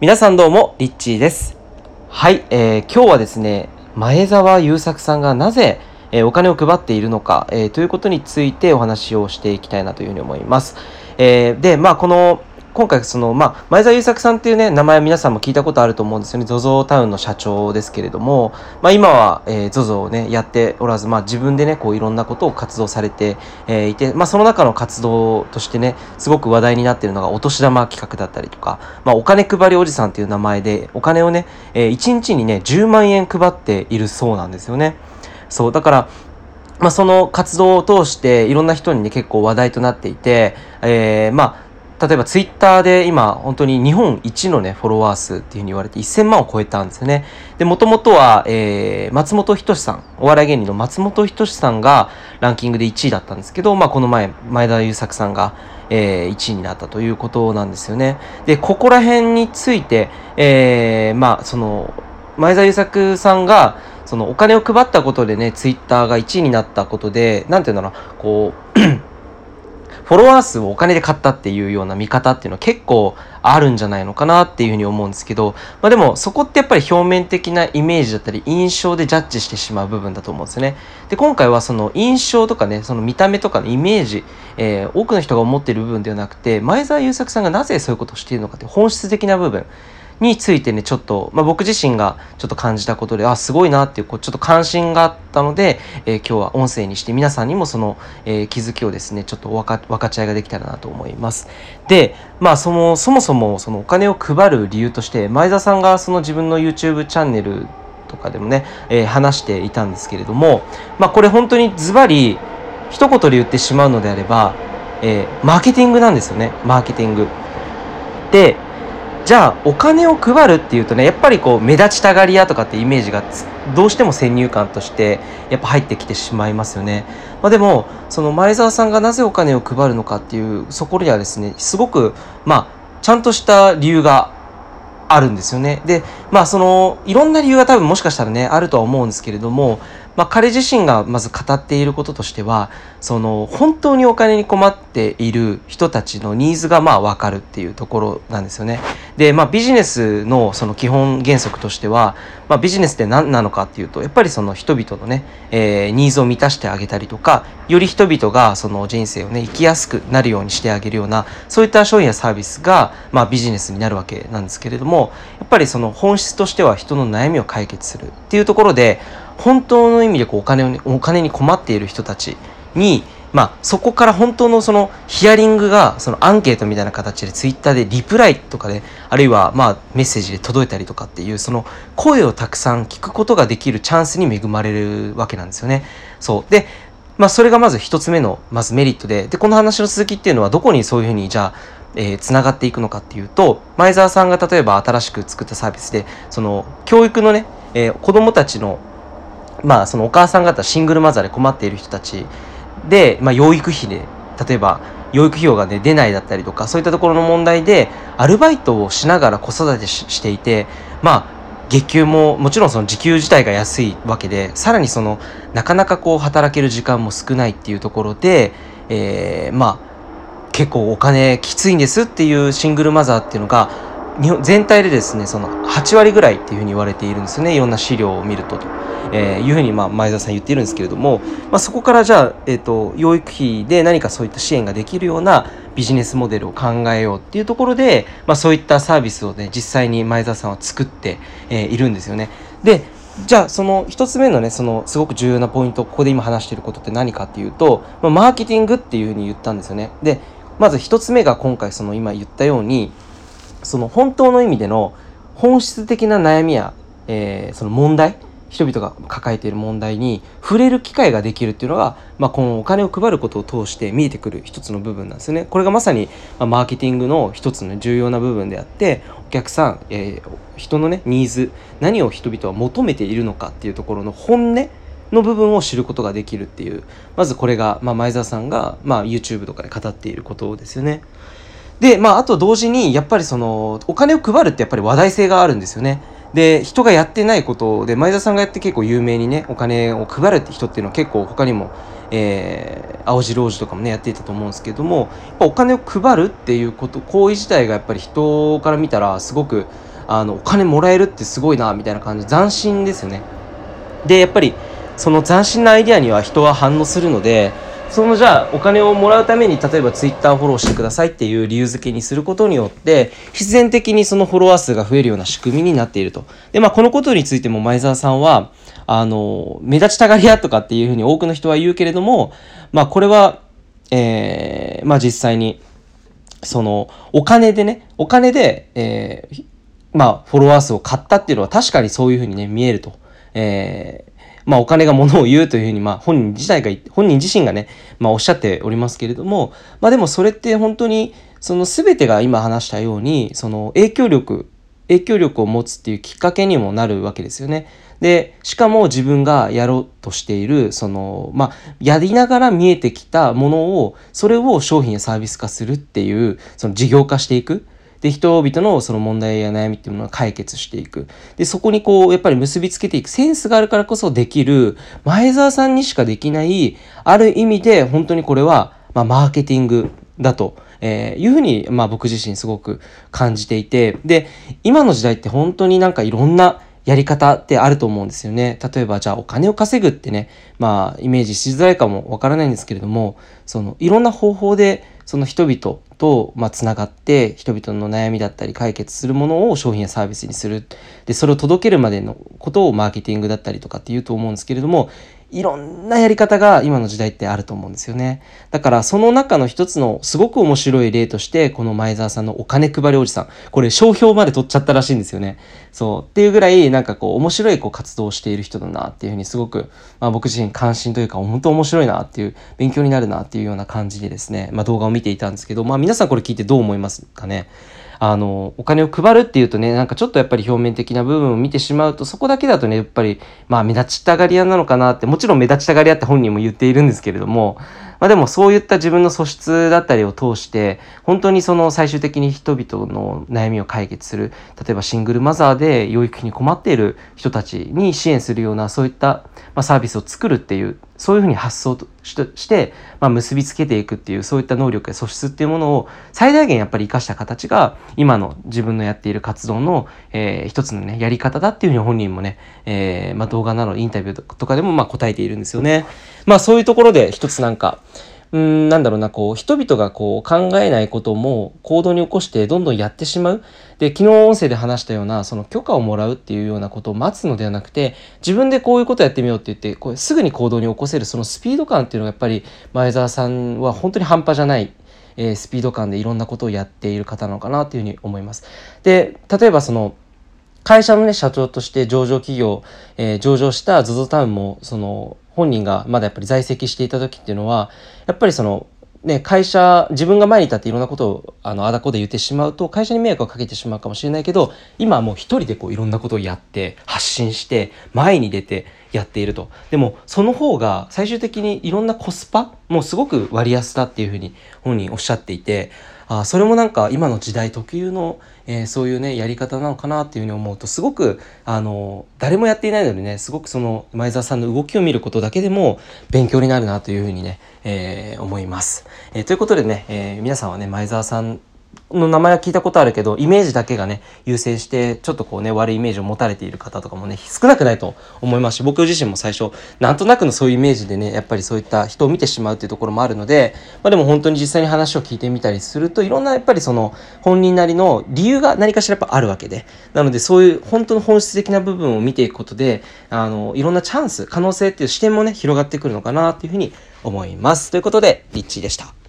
皆さんどうも、リッチーです。はい、えー今日はですね、前澤友作さんがなぜ、えーお金を配っているのか、えーということについてお話をしていきたいなというふうに思います。えーで、まあ、この、今回、その、まあ、前澤友作さんっていうね、名前皆さんも聞いたことあると思うんですよね。ZOZO タウンの社長ですけれども、まあ、今は、えー、ZOZO をね、やっておらず、まあ、自分でね、こう、いろんなことを活動されて、えーいて、まあ、その中の活動としてね、すごく話題になっているのが、お年玉企画だったりとか、まあ、お金配りおじさんっていう名前で、お金をね、えー、1日にね、10万円配っているそうなんですよね。そう、だから、まあ、その活動を通していろんな人にね結構話題となっていて、えーまあ例えばツイッターで今本当に日本一のねフォロワー数っていうふうに言われて1000万を超えたんですね。でもともとは、えー松本人志さんお笑い芸人の松本人志さんがランキングで1位だったんですけど、まあ、この前前田優作さんが、えー1位になったということなんですよね。でここら辺について、えーまあその前澤友作さんがそのお金を配ったことでねツイッターが1位になったことでなんていうんだろうこうフォロワー数をお金で買ったっていうような見方っていうのは結構あるんじゃないのかなっていうふうに思うんですけど、まあ、でもそこってやっぱり表面的なイメージだったり印象でジャッジしてしまう部分だと思うんですね。で今回はその印象とかねその見た目とかのイメージ、えー多くの人が思っている部分ではなくて前澤友作さんがなぜそういうことをしているのかって本質的な部分についてねちょっと、まあ、僕自身がちょっと感じたことであすごいなっていうこうちょっと関心があったので、えー今日は音声にして皆さんにもその、えー気づきをですねちょっと分か分かち合いができたらなと思います。でまあそのそもそもそのお金を配る理由として前田さんがその自分の YouTube チャンネルとかでもね、えー話していたんですけれどもまあこれ本当にズバリ一言で言ってしまうのであれば、えーマーケティングなんですよねマーケティング。でじゃあお金を配るっていうとねやっぱりこう目立ちたがり屋とかってイメージがどうしても先入観としてやっぱ入ってきてしまいますよね、まあ、でもその前澤さんがなぜお金を配るのかっていうそこにはですねすごくまあちゃんとした理由があるんですよねでまあそのいろんな理由が多分もしかしたらねあるとは思うんですけれどもまあ、彼自身がまず語っていることとしてはその本当にお金に困っている人たちのニーズがまあ分かるっていうところなんですよね。で、まあ、ビジネスのその基本原則としては、まあ、ビジネスって何なのかっていうとやっぱりその人々のね、えーニーズを満たしてあげたりとかより人々がその人生をね生きやすくなるようにしてあげるようなそういった商品やサービスが、まあ、ビジネスになるわけなんですけれどもやっぱりその本質としては人の悩みを解決するっていうところで本当の意味でこうお金をねお金に困っている人たちに、まあ、そこから本当のそのヒアリングがそのアンケートみたいな形でツイッターでリプライとかであるいはまあメッセージで届いたりとかっていうその声をたくさん聞くことができるチャンスに恵まれるわけなんですよね。そうでまあ、それがまず一つ目のまずメリットででこの話の続きっていうのはどこにそういうふうにじゃあえ、つながっていくのかっていうと前澤さんが例えば新しく作ったサービスでその教育のね、え子どもたちのまあそのお母さん方シングルマザーで困っている人たちで、まあ、養育費で例えば養育費用が、ね、出ないだったりとかそういったところの問題でアルバイトをしながら子育てしていてまあ月給ももちろんその時給自体が安いわけでさらにそのなかなかこう働ける時間も少ないっていうところで、えーまあ結構お金きついんですっていうシングルマザーっていうのが日本全体でですねその8割ぐらいっていうふうに言われているんですよねいろんな資料を見るとと、えーいうふうにまあ前澤さん言っているんですけれども、まあ、そこからじゃあ、えー、と養育費で何かそういった支援ができるようなビジネスモデルを考えようっていうところで、まあ、そういったサービスをね実際に前澤さんは作って、えーいるんですよね。でじゃあその一つ目のねそのすごく重要なポイントここで今話していることって何かっていうと、まあ、マーケティングっていうふうに言ったんですよね。でまず一つ目が今回その今言ったようにその本当の意味での本質的な悩みや、えーその問題人々が抱えている問題に触れる機会ができるっていうのが、まあ、このお金を配ることを通して見えてくる一つの部分なんですよね。これがまさに、まあ、マーケティングの一つの重要な部分であってお客さん、えー人のねニーズ何を人々は求めているのかっていうところの本音の部分を知ることができるっていうまずこれが、まあ、前澤さんが、まあ、YouTube とかで語っていることですよね。で、まあ、あと同時に、やっぱりその、お金を配るってやっぱり話題性があるんですよね。で、人がやってないことで、前田さんがやって結構有名にね、お金を配るって人っていうのは結構他にも、えー、青白王子とかもねやっていたと思うんですけどもお金を配るっていうこと行為自体がやっぱり人から見たらすごくあのお金もらえるってすごいなみたいな感じ斬新ですよねでやっぱりその斬新なアイデアには人は反応するのでそのじゃあお金をもらうために例えばツイッターフォローしてくださいっていう理由付けにすることによって必然的にそのフォロワー数が増えるような仕組みになっていると。でまあこのことについても前澤さんはあの目立ちたがり屋とかっていうふうに多くの人は言うけれどもまあこれはえー、まあ実際にそのお金でねお金で、えー、まあフォロワー数を買ったっていうのは確かにそういうふうにね見えると。えーまあ、お金がものを言うというふうに、まあ、本人自体が、本人自身がね、まあ、おっしゃっておりますけれども、まあ、でもそれって本当に、その全てが今話したように、その影響力、影響力を持つっていうきっかけにもなるわけですよね。で、しかも自分がやろうとしている、その、まあ、やりながら見えてきたものを、それを商品やサービス化するっていう、その事業化していく。で、人々のその問題や悩みっていうものを解決していく。で、そこにこう、やっぱり結びつけていくセンスがあるからこそできる、前澤さんにしかできない、ある意味で本当にこれは、まあ、マーケティングだと。えー、いうふうに、まあ僕自身すごく感じていて、で、今の時代って本当になんかいろんなやり方ってあると思うんですよね。例えばじゃあお金を稼ぐってね、まあイメージしづらいかもわからないんですけれども、そのいろんな方法でその人々と、まあ、つながって人々の悩みだったり解決するものを商品やサービスにする。でそれを届けるまでのことをマーケティングだったりとかっていうと思うんですけれどもいろんなやり方が今の時代ってあると思うんですよね。だからその中の一つのすごく面白い例として、この前澤さんのお金配りおじさん。これ商標まで取っちゃったらしいんですよね。そう。っていうぐらいなんかこう面白いこう活動をしている人だなっていうふうにすごく、まあ僕自身関心というか本当面白いなっていう、勉強になるなっていうような感じでですね、まあ動画を見ていたんですけど、まあ皆さんこれ聞いてどう思いますかね？あの、お金を配るっていうとね、なんかちょっとやっぱり表面的な部分を見てしまうと、そこだけだとね、やっぱり、まあ目立ちたがり屋なのかなって、もちろん目立ちたがり屋って本人も言っているんですけれども、まあでもそういった自分の素質だったりを通して、本当にその最終的に人々の悩みを解決する、例えばシングルマザーで養育費に困っている人たちに支援するような、そういった、まあ、サービスを作るっていう、そういうふうに発想として、まあ、結びつけていくっていう、そういった能力や素質っていうものを最大限やっぱり生かした形が、今の自分のやっている活動の、えー、一つのね、やり方だっていうふうに本人もね、えー、まあ、動画などインタビューとかでもまあ答えているんですよね。まあそういうところで一つなんか、うん、なんだろうな、こう、人々がこう考えないことも行動に起こしてどんどんやってしまう。で、昨日音声で話したような、その許可をもらうっていうようなことを待つのではなくて、自分でこういうことやってみようって言って、こうすぐに行動に起こせるそのスピード感っていうのがやっぱり前澤さんは本当に半端じゃない。えー、スピード感でいろんなことをやっている方なのかなというふうに思います。で、例えばその、会社のね、社長として上場企業、えー、上場した ZOZO タウンも、その、本人がまだやっぱり在籍していた時っていうのは、やっぱりその、ね、会社、自分が前に立っていろんなことを、あの、あだこで言ってしまうと、会社に迷惑をかけてしまうかもしれないけど、今はもう一人でこういろんなことをやって、発信して、前に出てやっていると。でも、その方が最終的にいろんなコスパもすごく割安だっていうふうに本人おっしゃっていて、あそれもなんか今の時代特有の、えー、そういうねやり方なのかなっていうふうに思うとすごくあの誰もやっていないのでねすごくその前澤さんの動きを見ることだけでも勉強になるなというふうにね、えー、思います、えー、ということでね、え皆さんはね前澤さんの名前は聞いたことあるけど、イメージだけがね、優先して、ちょっとこうね、悪いイメージを持たれている方とかもね、少なくないと思いますし、僕自身も最初、なんとなくのそういうイメージでね、やっぱりそういった人を見てしまうっていうところもあるので、まあでも本当に実際に話を聞いてみたりすると、いろんなやっぱりその、本人なりの理由が何かしらやっぱあるわけで、なのでそういう本当の本質的な部分を見ていくことで、あの、いろんなチャンス、可能性っていう視点もね、広がってくるのかなっていうふうに思います。ということで、リッチーでした。